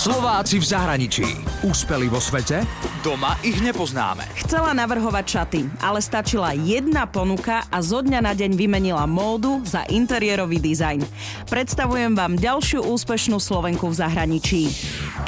Slováci v zahraničí. Úspeli vo svete? Doma ich nepoznáme. Chcela navrhovať šaty, ale stačila jedna ponuka a zo dňa na deň vymenila módu za interiérový dizajn. Predstavujem vám ďalšiu úspešnú Slovenku v zahraničí.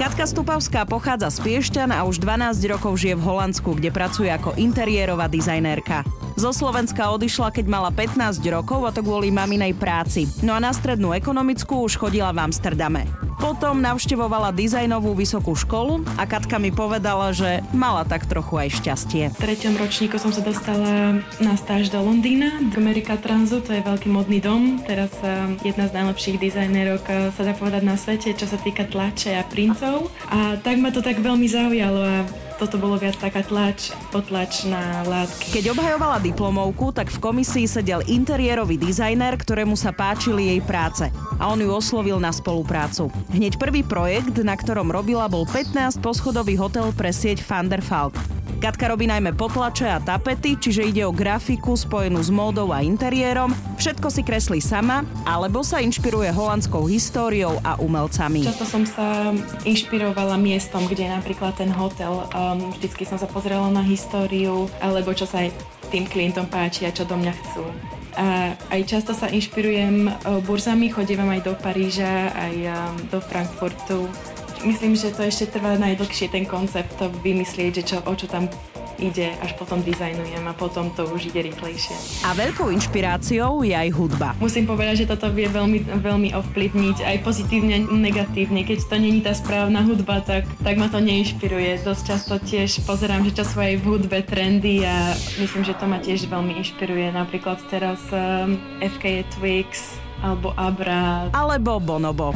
Katka Stupavská pochádza z Piešťan a už 12 rokov žije v Holandsku, kde pracuje ako interiérová dizajnérka. Zo Slovenska odišla, keď mala 15 rokov a to kvôli maminej práci. No a na strednú ekonomickú už chodila v Amsterdame. Potom navštevovala dizajnovú vysokú školu a Katka mi povedala, že mala tak trochu aj šťastie. V treťom ročníku som sa dostala na stáž do Londýna, do America Transu, to je veľký modný dom, teraz eh, jedna z najlepších dizajnerok eh, sa dá povedať na svete, čo sa týka tlače a printov. A tak ma to tak veľmi zaujalo a toto bolo viac taká tlač, potlač na látky. Keď obhajovala diplomovku, tak v komisii sedel interiérový dizajner, ktorému sa páčili jej práce a on ju oslovil na spoluprácu. Hneď prvý projekt, na ktorom robila, bol 15 poschodový hotel pre sieť Van der Falk. Katka robí najmä potlače a tapety, čiže ide o grafiku spojenú s módou a interiérom. Všetko si kreslí sama, alebo sa inšpiruje holandskou históriou a umelcami. Často som sa inšpirovala miestom, kde je napríklad ten hotel. Um, vždycky som sa pozrela na históriu, alebo čo sa aj tým klientom páči a čo do mňa chcú. A aj často sa inšpirujem uh, burzami, chodím aj do Paríža, aj um, do Frankfurtu myslím, že to ešte trvá najdlhšie ten koncept to vymyslieť, že čo, o čo tam ide, až potom dizajnujem a potom to už ide rýchlejšie. A veľkou inšpiráciou je aj hudba. Musím povedať, že toto vie veľmi, veľmi ovplyvniť aj pozitívne, negatívne. Keď to není tá správna hudba, tak, tak ma to neinšpiruje. Dosť často tiež pozerám, že čo sú aj v hudbe trendy a myslím, že to ma tiež veľmi inšpiruje. Napríklad teraz um, FK Twix alebo Abra. Alebo Bonobo.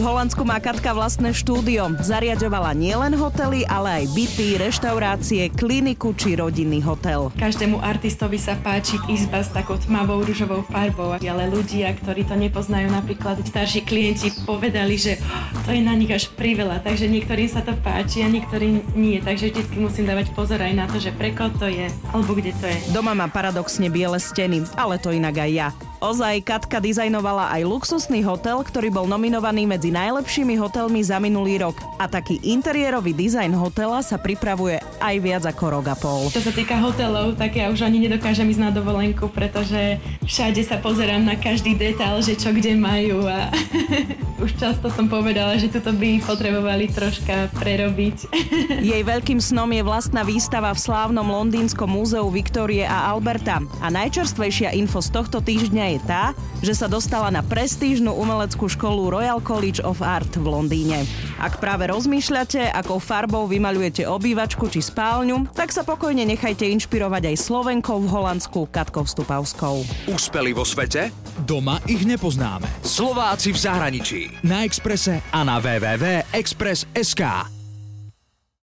V Holandsku má Katka vlastné štúdio. Zariadovala nielen hotely, ale aj byty, reštaurácie, kliniku či rodinný hotel. Každému artistovi sa páči izba s takou tmavou rúžovou farbou, ale ľudia, ktorí to nepoznajú, napríklad starší klienti povedali, že oh, to je na nich až priveľa, takže niektorým sa to páči a niektorým nie, takže vždy musím dávať pozor aj na to, že pre to je, alebo kde to je. Doma má paradoxne biele steny, ale to inak aj ja. Ozaj, Katka dizajnovala aj luxusný hotel, ktorý bol nominovaný medzi najlepšími hotelmi za minulý rok. A taký interiérový dizajn hotela sa pripravuje aj viac ako rok a pol. Čo sa týka hotelov, tak ja už ani nedokážem ísť na dovolenku, pretože všade sa pozerám na každý detail, že čo kde majú a už často som povedala, že toto by potrebovali troška prerobiť. Jej veľkým snom je vlastná výstava v slávnom londýnskom múzeu Viktórie a Alberta. A najčerstvejšia info z tohto týždňa je tá, že sa dostala na prestížnu umeleckú školu Royal College of Art v Londýne. Ak práve rozmýšľate, akou farbou vymalujete obývačku či spálňu, tak sa pokojne nechajte inšpirovať aj Slovenkou v Holandsku Katkou Stupavskou. Úspeli vo svete? Doma ich nepoznáme. Slováci v zahraničí. Na Exprese a na www.express.sk.